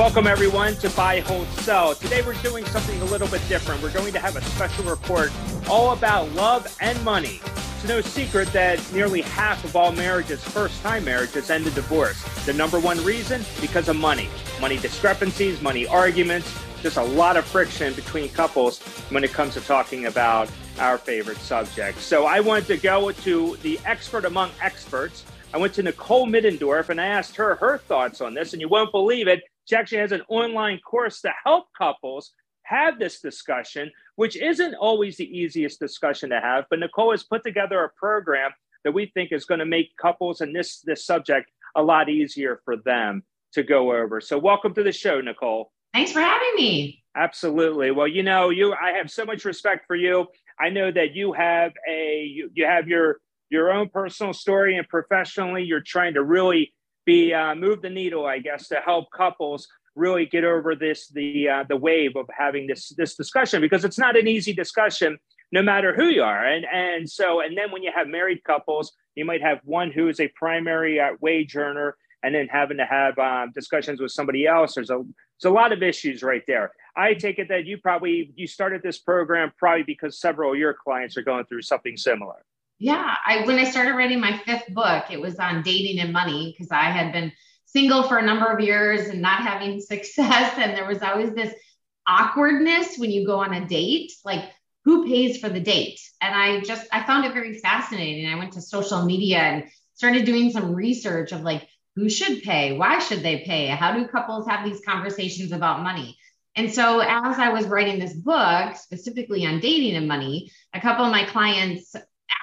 Welcome, everyone, to Buy, Hold, Sell. Today, we're doing something a little bit different. We're going to have a special report all about love and money. It's no secret that nearly half of all marriages, first time marriages, end in divorce. The number one reason? Because of money. Money discrepancies, money arguments, just a lot of friction between couples when it comes to talking about our favorite subject. So, I wanted to go to the expert among experts. I went to Nicole Middendorf and I asked her her thoughts on this, and you won't believe it. She actually has an online course to help couples have this discussion, which isn't always the easiest discussion to have. But Nicole has put together a program that we think is going to make couples and this this subject a lot easier for them to go over. So welcome to the show, Nicole. Thanks for having me. Absolutely. Well, you know, you I have so much respect for you. I know that you have a you, you have your your own personal story and professionally you're trying to really be uh, move the needle, I guess, to help couples really get over this the uh, the wave of having this this discussion because it's not an easy discussion no matter who you are. And and so and then when you have married couples you might have one who is a primary uh, wage earner and then having to have um, discussions with somebody else. There's a there's a lot of issues right there. I take it that you probably you started this program probably because several of your clients are going through something similar yeah, I when I started writing my fifth book, it was on dating and money because I had been single for a number of years and not having success and there was always this awkwardness when you go on a date, like who pays for the date? And I just I found it very fascinating. I went to social media and started doing some research of like who should pay? Why should they pay? How do couples have these conversations about money? And so, as I was writing this book specifically on dating and money, a couple of my clients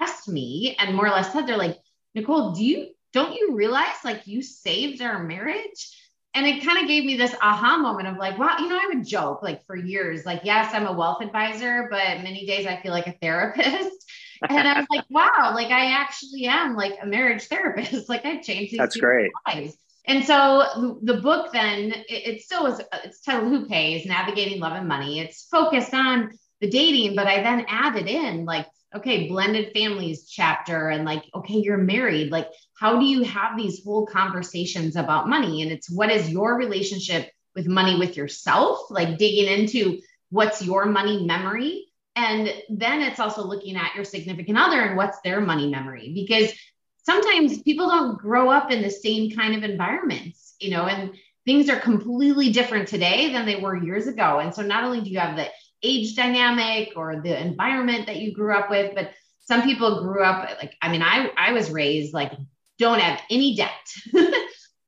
asked me and more or less said, they're like, Nicole, do you, don't you realize like you saved our marriage? And it kind of gave me this aha moment of like, wow, you know, I would joke like for years, like, yes, I'm a wealth advisor, but many days I feel like a therapist. and I was like, wow, like I actually am like a marriage therapist. like I've changed these That's great. lives. And so the book then it, it still was it's titled Who Pays Navigating Love and Money. It's focused on the dating, but I then added in like okay, blended families chapter and like, okay, you're married. Like, how do you have these whole conversations about money? And it's what is your relationship with money with yourself, like digging into what's your money memory. And then it's also looking at your significant other and what's their money memory because sometimes people don't grow up in the same kind of environments, you know, and things are completely different today than they were years ago. And so not only do you have the age dynamic or the environment that you grew up with but some people grew up like i mean i i was raised like don't have any debt and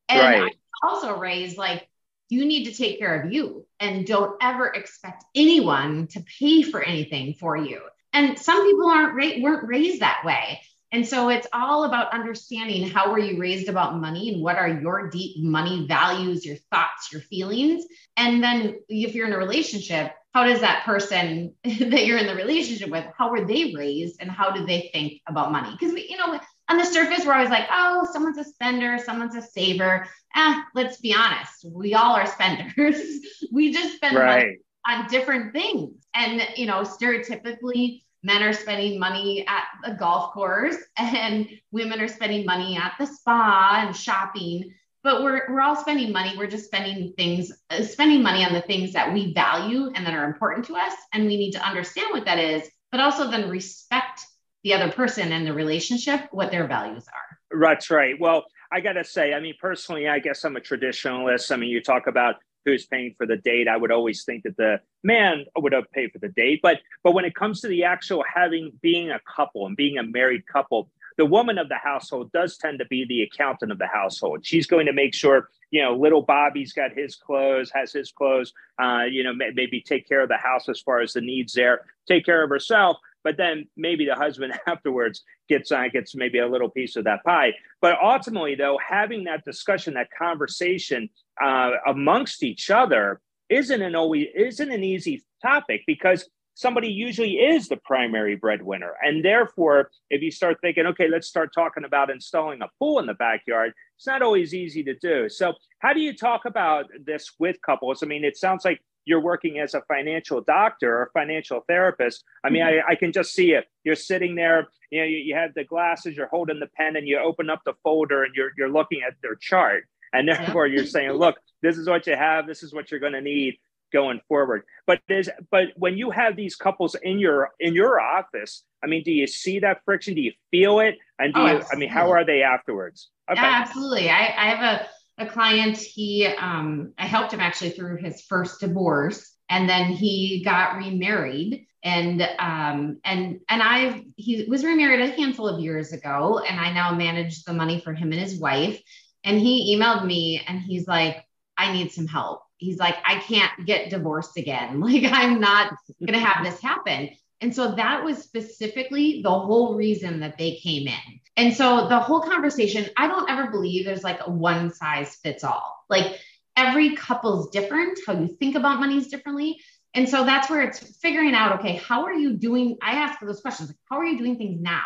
right. i also raised like you need to take care of you and don't ever expect anyone to pay for anything for you and some people aren't ra- weren't raised that way and so it's all about understanding how were you raised about money and what are your deep money values, your thoughts, your feelings. And then if you're in a relationship, how does that person that you're in the relationship with how were they raised and how do they think about money? Because we you know on the surface we're always like oh someone's a spender someone's a saver. Ah let's be honest we all are spenders. We just spend right. money on different things. And you know stereotypically men are spending money at a golf course and women are spending money at the spa and shopping but we're we're all spending money. We're just spending things uh, spending money on the things that we value and that are important to us. And we need to understand what that is but also then respect the other person and the relationship what their values are. That's right. Well i gotta say i mean personally i guess i'm a traditionalist. I mean you talk about who's paying for the date. I would always think that the man would have paid for the date. But but when it comes to the actual having being a couple and being a married couple the woman of the household does tend to be the accountant of the household. She's going to make sure, you know, little Bobby's got his clothes, has his clothes, uh, you know, maybe take care of the house as far as the needs there, take care of herself. But then maybe the husband afterwards gets uh, gets maybe a little piece of that pie. But ultimately, though, having that discussion, that conversation uh, amongst each other isn't an always isn't an easy topic because somebody usually is the primary breadwinner. And therefore, if you start thinking, okay, let's start talking about installing a pool in the backyard, it's not always easy to do. So, how do you talk about this with couples? I mean, it sounds like you're working as a financial doctor or financial therapist. I mean, mm-hmm. I, I, can just see it. You're sitting there, you know, you, you have the glasses, you're holding the pen, and you open up the folder and you're, you're looking at their chart. And therefore, you're saying, look, this is what you have. This is what you're going to need going forward. But there's, but when you have these couples in your in your office, I mean, do you see that friction? Do you feel it? And do oh, you? Absolutely. I mean, how are they afterwards? Okay. Yeah, absolutely. I, I have a a client. He, um, I helped him actually through his first divorce, and then he got remarried and um and and i he was remarried a handful of years ago and i now manage the money for him and his wife and he emailed me and he's like i need some help. He's like i can't get divorced again. Like i'm not going to have this happen. And so that was specifically the whole reason that they came in. And so the whole conversation i don't ever believe there's like a one size fits all. Like every couple's different. How you think about money is differently. And so that's where it's figuring out okay, how are you doing? I ask those questions like, how are you doing things now?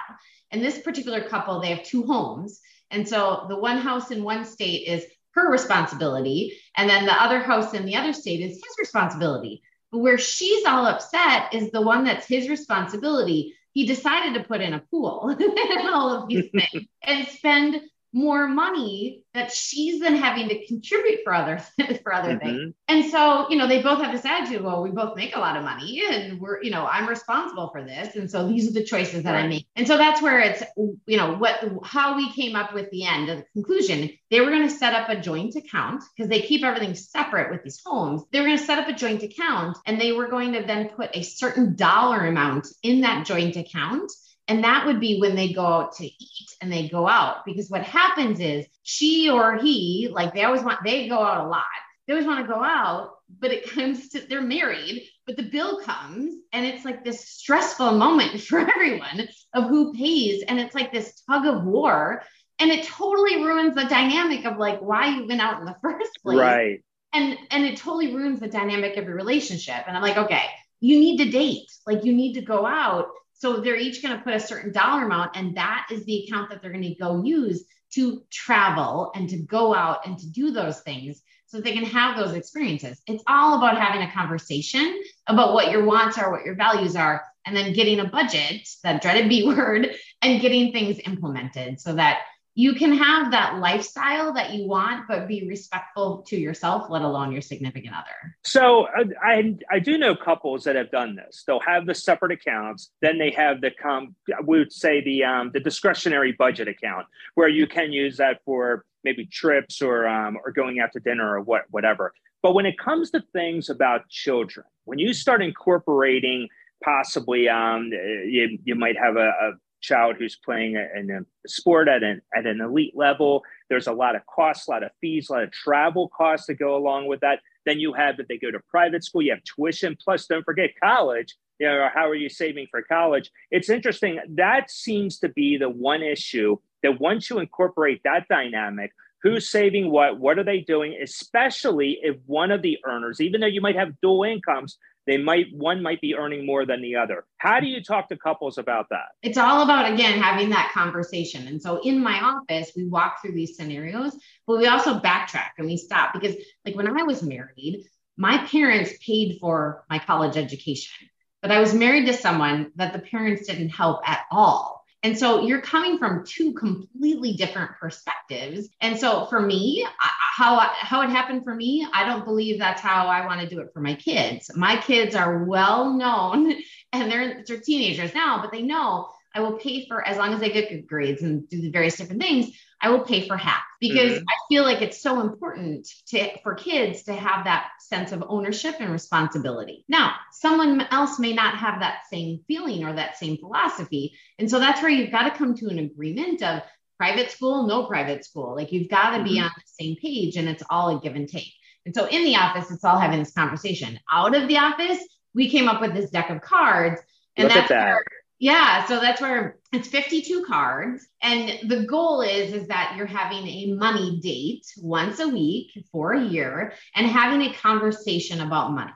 And this particular couple, they have two homes. And so the one house in one state is her responsibility. And then the other house in the other state is his responsibility. But where she's all upset is the one that's his responsibility. He decided to put in a pool and all of these things and spend more money that she's then having to contribute for other for other mm-hmm. things. And so, you know, they both have this attitude, well, we both make a lot of money and we're, you know, I'm responsible for this. And so these are the choices that right. I make. And so that's where it's, you know, what how we came up with the end of the conclusion. They were going to set up a joint account because they keep everything separate with these homes. They were going to set up a joint account and they were going to then put a certain dollar amount in that joint account and that would be when they go out to eat and they go out. Because what happens is she or he, like they always want, they go out a lot. They always want to go out, but it comes to they're married, but the bill comes and it's like this stressful moment for everyone of who pays. And it's like this tug of war. And it totally ruins the dynamic of like why you went out in the first place. Right. And and it totally ruins the dynamic of your relationship. And I'm like, okay, you need to date. Like you need to go out so they're each going to put a certain dollar amount, and that is the account that they're going to go use to travel and to go out and to do those things so they can have those experiences. It's all about having a conversation about what your wants are, what your values are, and then getting a budget, that dreaded B word, and getting things implemented so that you can have that lifestyle that you want, but be respectful to yourself, let alone your significant other. So uh, I I do know couples that have done this. They'll have the separate accounts, then they have the com. We would say the um, the discretionary budget account, where you can use that for maybe trips or um, or going out to dinner or what whatever. But when it comes to things about children, when you start incorporating possibly um, you, you might have a, a child who's playing in a sport at an at an elite level. There's a lot of costs, a lot of fees, a lot of travel costs that go along with that. Then you have that they go to private school. You have tuition, plus don't forget college. You know, how are you saving for college? It's interesting. That seems to be the one issue that once you incorporate that dynamic, who's saving what, what are they doing, especially if one of the earners, even though you might have dual incomes, they might one might be earning more than the other. How do you talk to couples about that? It's all about again having that conversation. And so in my office we walk through these scenarios but we also backtrack and we stop because like when i was married my parents paid for my college education but i was married to someone that the parents didn't help at all and so you're coming from two completely different perspectives. And so for me, how how it happened for me, I don't believe that's how I want to do it for my kids. My kids are well known and they're they're teenagers now, but they know I will pay for as long as they get good grades and do the various different things. I will pay for half because mm-hmm. I feel like it's so important to for kids to have that sense of ownership and responsibility. Now, someone else may not have that same feeling or that same philosophy. And so that's where you've got to come to an agreement of private school, no private school. Like you've got to mm-hmm. be on the same page and it's all a give and take. And so in the office, it's all having this conversation. Out of the office, we came up with this deck of cards. And Look that's that. where yeah, so that's where it's 52 cards and the goal is is that you're having a money date once a week for a year and having a conversation about money.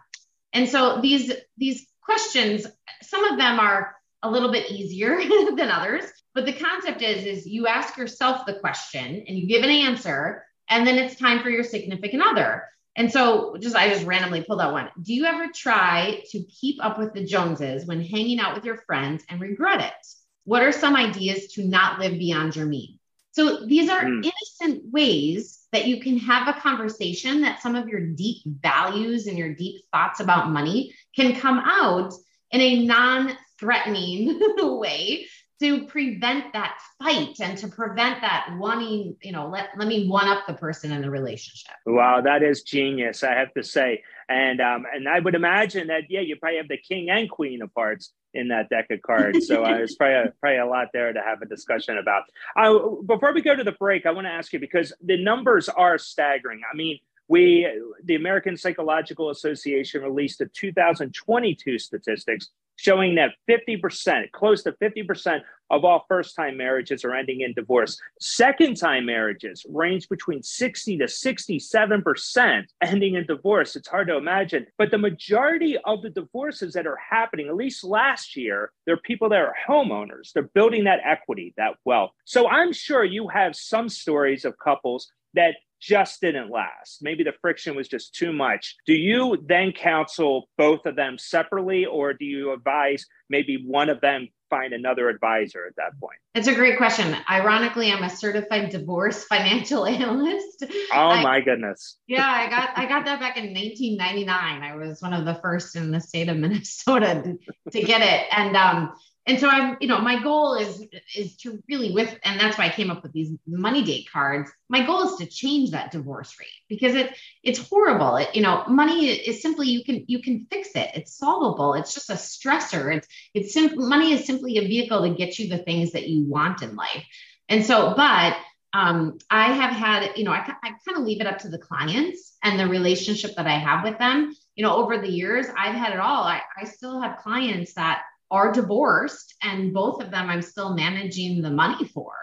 And so these these questions some of them are a little bit easier than others, but the concept is is you ask yourself the question and you give an answer and then it's time for your significant other and so just I just randomly pulled out one. Do you ever try to keep up with the Joneses when hanging out with your friends and regret it? What are some ideas to not live beyond your means? So these are mm. innocent ways that you can have a conversation that some of your deep values and your deep thoughts about money can come out in a non threatening way to prevent that fight and to prevent that wanting, you know, let, let me one up the person in the relationship. Wow, that is genius, I have to say. And um, and I would imagine that yeah, you probably have the king and queen of hearts in that deck of cards. So uh, it's probably a, probably a lot there to have a discussion about. Uh, before we go to the break, I want to ask you because the numbers are staggering. I mean, we the American Psychological Association released the 2022 statistics showing that 50%, close to 50% of all first time marriages are ending in divorce. Second time marriages range between 60 to 67% ending in divorce. It's hard to imagine. But the majority of the divorces that are happening, at least last year, there are people that are homeowners. They're building that equity, that wealth. So I'm sure you have some stories of couples that just didn't last. Maybe the friction was just too much. Do you then counsel both of them separately, or do you advise maybe one of them find another advisor at that point? It's a great question. Ironically, I'm a certified divorce financial analyst. Oh I, my goodness. Yeah, I got I got that back in 1999. I was one of the first in the state of Minnesota to, to get it. And um and so i'm you know my goal is is to really with and that's why i came up with these money date cards. My goal is to change that divorce rate because it it's horrible. It, you know money is simply you can you can fix it. It's solvable. It's just a stressor. It's it's simple money is simply a vehicle to get you the things that you want in life. And so but um, I have had, you know, I, I kind of leave it up to the clients and the relationship that I have with them. You know, over the years, I've had it all. I, I still have clients that are divorced and both of them i'm still managing the money for.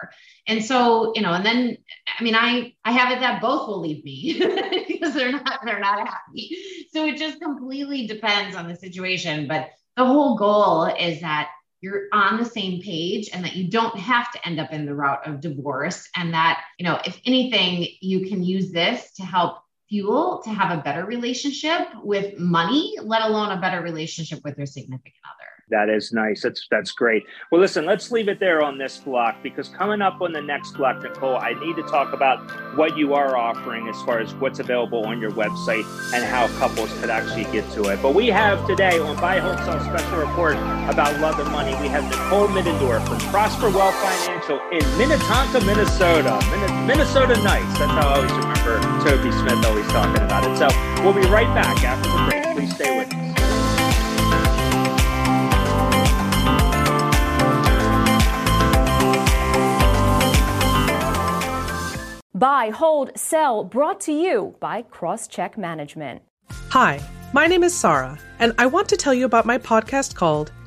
And so you know and then i mean i i have it that both will leave me because they're not they're not happy. So it just completely depends on the situation but the whole goal is that you're on the same page and that you don't have to end up in the route of divorce and that you know if anything you can use this to help fuel to have a better relationship with money let alone a better relationship with your significant other that is nice. That's that's great. Well, listen, let's leave it there on this block because coming up on the next block, Nicole, I need to talk about what you are offering as far as what's available on your website and how couples could actually get to it. But we have today on Buy Hold Sell Special Report about love and money. We have Nicole Middendorf from Prosper Wealth Financial in Minnetonka, Minnesota. Minnesota nice. That's how I always remember Toby Smith always talking about it. So we'll be right back after the break. Please stay with Buy, hold, sell, brought to you by Crosscheck Management. Hi, my name is Sarah, and I want to tell you about my podcast called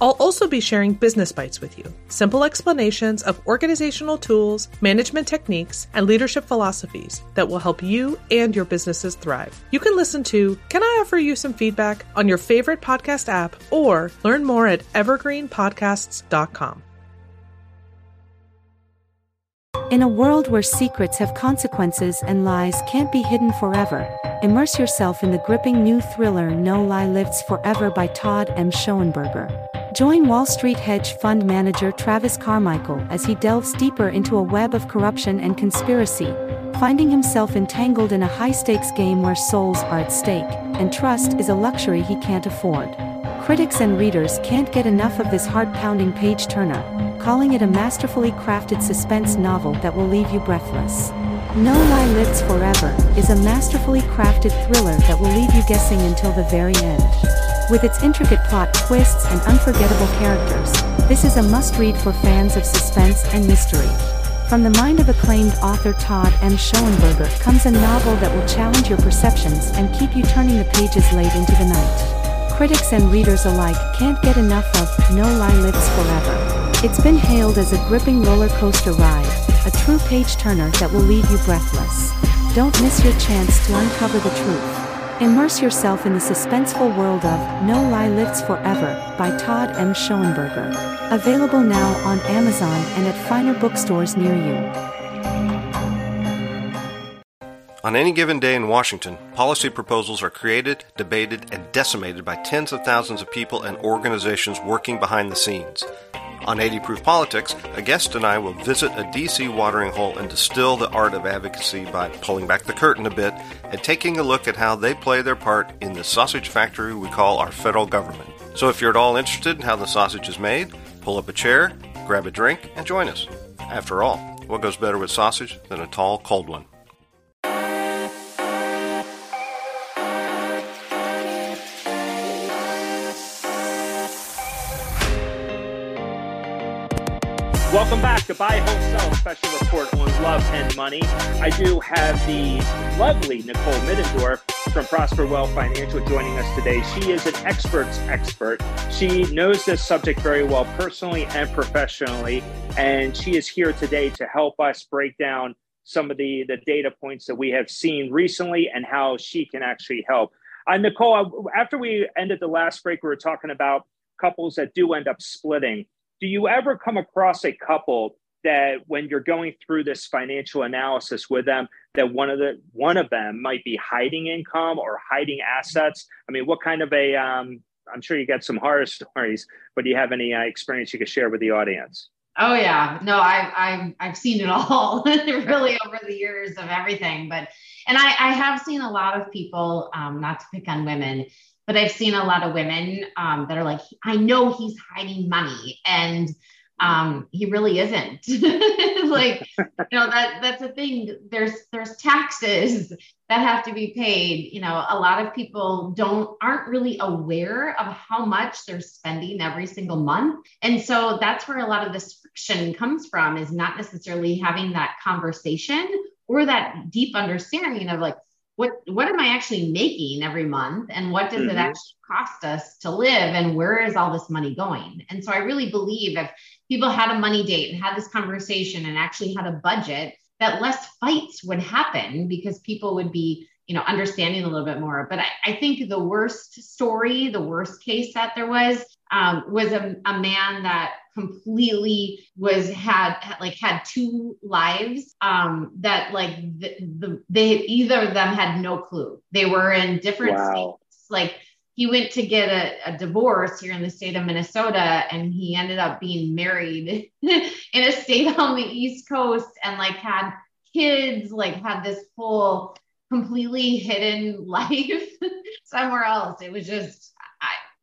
I'll also be sharing business bites with you simple explanations of organizational tools, management techniques, and leadership philosophies that will help you and your businesses thrive. You can listen to Can I Offer You Some Feedback on your favorite podcast app or learn more at evergreenpodcasts.com. In a world where secrets have consequences and lies can't be hidden forever, immerse yourself in the gripping new thriller No Lie Lives Forever by Todd M. Schoenberger. Join Wall Street hedge fund manager Travis Carmichael as he delves deeper into a web of corruption and conspiracy, finding himself entangled in a high stakes game where souls are at stake, and trust is a luxury he can't afford. Critics and readers can't get enough of this heart pounding page turner, calling it a masterfully crafted suspense novel that will leave you breathless. No Lie Lives Forever is a masterfully crafted thriller that will leave you guessing until the very end. With its intricate plot twists and unforgettable characters, this is a must read for fans of suspense and mystery. From the mind of acclaimed author Todd M. Schoenberger comes a novel that will challenge your perceptions and keep you turning the pages late into the night. Critics and readers alike can't get enough of No Lie Lives Forever. It's been hailed as a gripping roller coaster ride, a true page turner that will leave you breathless. Don't miss your chance to uncover the truth. Immerse yourself in the suspenseful world of No Lie Lives Forever by Todd M. Schoenberger. Available now on Amazon and at finer bookstores near you. On any given day in Washington, policy proposals are created, debated, and decimated by tens of thousands of people and organizations working behind the scenes. On 80 Proof Politics, a guest and I will visit a DC watering hole and distill the art of advocacy by pulling back the curtain a bit and taking a look at how they play their part in the sausage factory we call our federal government. So if you're at all interested in how the sausage is made, pull up a chair, grab a drink, and join us. After all, what goes better with sausage than a tall, cold one? Welcome back to Buy, Hold, Sell special report on love and money. I do have the lovely Nicole Middendorf from Prosper Wealth Financial joining us today. She is an expert's expert. She knows this subject very well personally and professionally, and she is here today to help us break down some of the, the data points that we have seen recently and how she can actually help. Uh, Nicole, after we ended the last break, we were talking about couples that do end up splitting do you ever come across a couple that when you're going through this financial analysis with them that one of the one of them might be hiding income or hiding assets? I mean what kind of a um, i'm sure you get some horror stories but do you have any uh, experience you could share with the audience? Oh yeah. No i I've, I've seen it all really over the years of everything but and i i have seen a lot of people um, not to pick on women but I've seen a lot of women um, that are like, I know he's hiding money, and um, he really isn't. like, you know, that that's a thing. There's there's taxes that have to be paid. You know, a lot of people don't aren't really aware of how much they're spending every single month, and so that's where a lot of this friction comes from. Is not necessarily having that conversation or that deep understanding of like what what am I actually making every month and what does mm-hmm. it actually cost us to live and where is all this money going? And so I really believe if people had a money date and had this conversation and actually had a budget, that less fights would happen because people would be you know understanding a little bit more but I, I, think the worst story the worst case that there was um, was a, a man that completely was had, had like had two lives um, that like the, the, they either of them had no clue they were in different wow. states like he went to get a, a, divorce here in the state of Minnesota and he ended up being married in a state on the East Coast and like had kids, like had this whole completely hidden life somewhere else. It was just,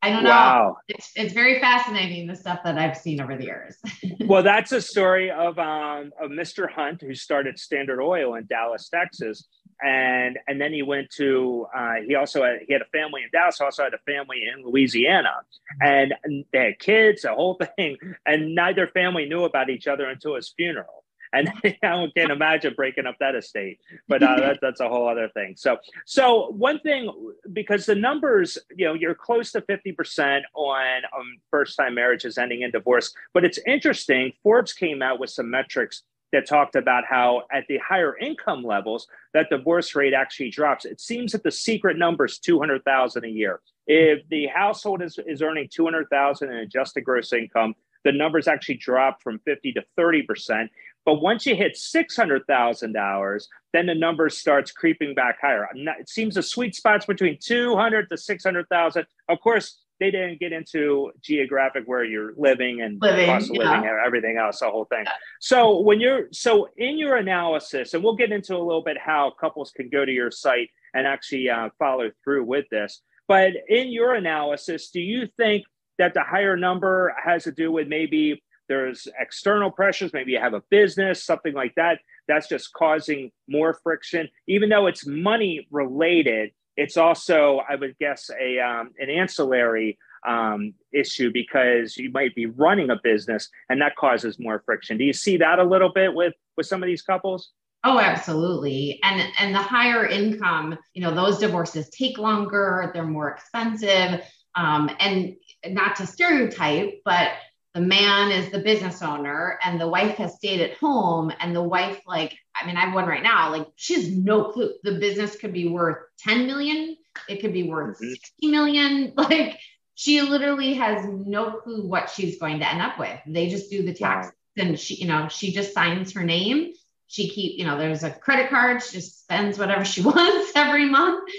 I, don't wow. know. It's, it's very fascinating, the stuff that I've seen over the years. well, that's a story of, um, of Mr. Hunt, who started Standard Oil in Dallas, Texas. And, and then he went to, uh, he also had, he had a family in Dallas, also had a family in Louisiana and, and they had kids, the whole thing. And neither family knew about each other until his funeral and I can't imagine breaking up that estate. But uh, that, that's a whole other thing. So, so one thing because the numbers, you know, you're close to fifty percent on um, first-time marriages ending in divorce. But it's interesting. Forbes came out with some metrics that talked about how at the higher income levels that divorce rate actually drops. It seems that the secret number is 200,000 a year. If the household is, is earning 200,000 in adjusted gross income, the numbers actually drop from 50 to 30%. But once you hit $600,000, then the number starts creeping back higher. It seems the sweet spot's between 200 to 600,000. Of course, they didn't get into geographic where you're living and living, cost of yeah. living and everything else, the whole thing. So when you're so in your analysis, and we'll get into a little bit how couples can go to your site and actually uh, follow through with this. But in your analysis, do you think that the higher number has to do with maybe there's external pressures, maybe you have a business, something like that. That's just causing more friction. Even though it's money related, it's also, I would guess, a um, an ancillary um, issue because you might be running a business and that causes more friction. Do you see that a little bit with with some of these couples? Oh, absolutely. And and the higher income, you know, those divorces take longer, they're more expensive. Um, and not to stereotype, but the man is the business owner and the wife has stayed at home and the wife like i mean i have one right now like she has no clue. The business could be worth 10 million. It could be worth mm-hmm. 60 million. Like she literally has no clue what she's going to end up with. They just do the tax wow. and she you know she just signs her name. She keep you know there's a credit card. She just spends whatever she wants every month.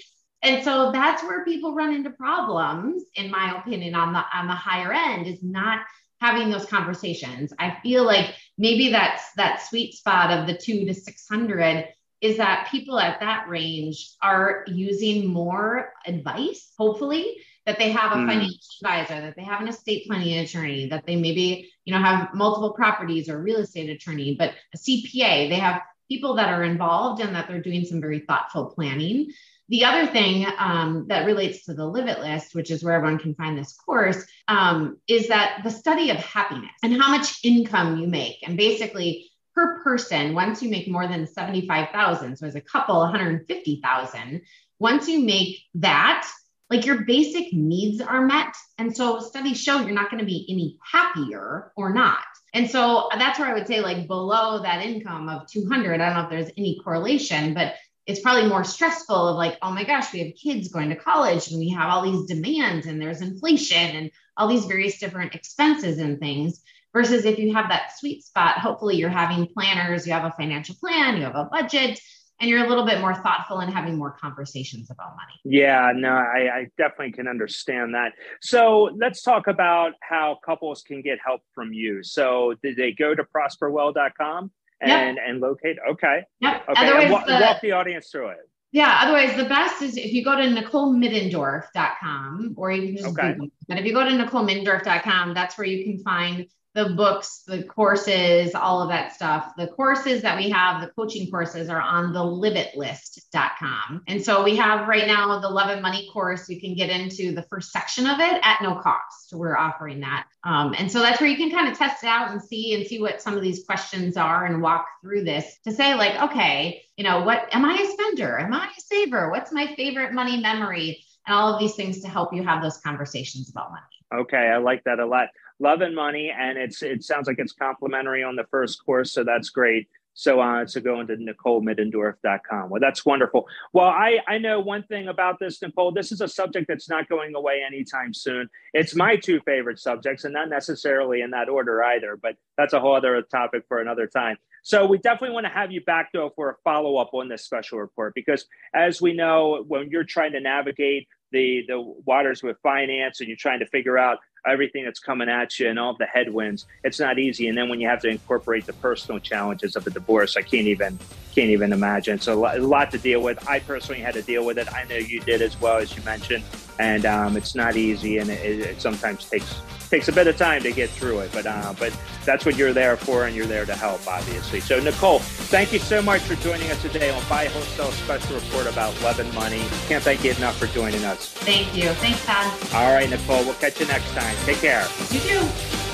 And so that's where people run into problems in my opinion on the on the higher end is not having those conversations. I feel like maybe that's that sweet spot of the two to 600 is that people at that range are using more advice, hopefully, that they have a mm. financial advisor, that they have an estate planning attorney, that they maybe, you know, have multiple properties or real estate attorney, but a CPA, they have people that are involved and that they're doing some very thoughtful planning. The other thing um, that relates to the Live It list, which is where everyone can find this course, um, is that the study of happiness and how much income you make. And basically, per person, once you make more than 75,000, so as a couple, 150,000, once you make that, like your basic needs are met. And so studies show you're not going to be any happier or not. And so that's where I would say, like below that income of 200, I don't know if there's any correlation, but it's probably more stressful of like, oh my gosh, we have kids going to college and we have all these demands and there's inflation and all these various different expenses and things. Versus if you have that sweet spot, hopefully you're having planners, you have a financial plan, you have a budget, and you're a little bit more thoughtful and having more conversations about money. Yeah, no, I, I, definitely can understand that. So let's talk about how couples can get help from you. So did they go to prosperwell.com? And yep. and locate. Okay. Yep. Okay. Otherwise, walk, the, walk the audience through it. Yeah. Otherwise, the best is if you go to NicoleMiddendorf.com or you can just okay. Google. But if you go to NicoleMiddendorf.com, that's where you can find the books, the courses, all of that stuff. The courses that we have, the coaching courses are on the liveitlist.com. And so we have right now the Love and Money course. You can get into the first section of it at no cost. We're offering that. Um, and so that's where you can kind of test it out and see and see what some of these questions are and walk through this to say, like, okay, you know, what am I a spender? Am I a saver? What's my favorite money memory? And all of these things to help you have those conversations about money. Okay, I like that a lot. Love and Money, and it's it sounds like it's complimentary on the first course, so that's great. So uh, so go into NicoleMiddendorf.com. Well, that's wonderful. Well, I, I know one thing about this, Nicole. This is a subject that's not going away anytime soon. It's my two favorite subjects, and not necessarily in that order either, but that's a whole other topic for another time. So we definitely want to have you back though for a follow up on this special report because as we know, when you're trying to navigate the the waters with finance and you're trying to figure out everything that's coming at you and all the headwinds it's not easy. And then when you have to incorporate the personal challenges of a divorce i can't even can't even imagine so a lot to deal with i personally had to deal with it i know you did as well as you mentioned and um, it's not easy and it, it sometimes takes takes a bit of time to get through it, but uh, but that's what you're there for, and you're there to help, obviously. So, Nicole, thank you so much for joining us today on Buy Hold Sell Special Report about Love and Money. Can't thank you enough for joining us. Thank you. Thanks, Todd. All right, Nicole. We'll catch you next time. Take care. You too.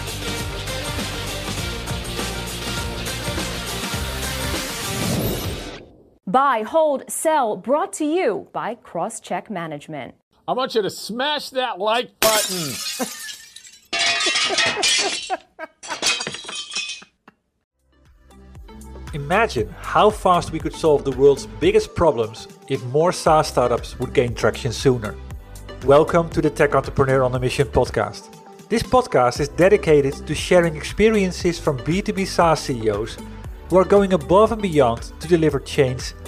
Buy, hold, sell, brought to you by Crosscheck Management. I want you to smash that like button. Imagine how fast we could solve the world's biggest problems if more SaaS startups would gain traction sooner. Welcome to the Tech Entrepreneur on a Mission podcast. This podcast is dedicated to sharing experiences from B2B SaaS CEOs who are going above and beyond to deliver change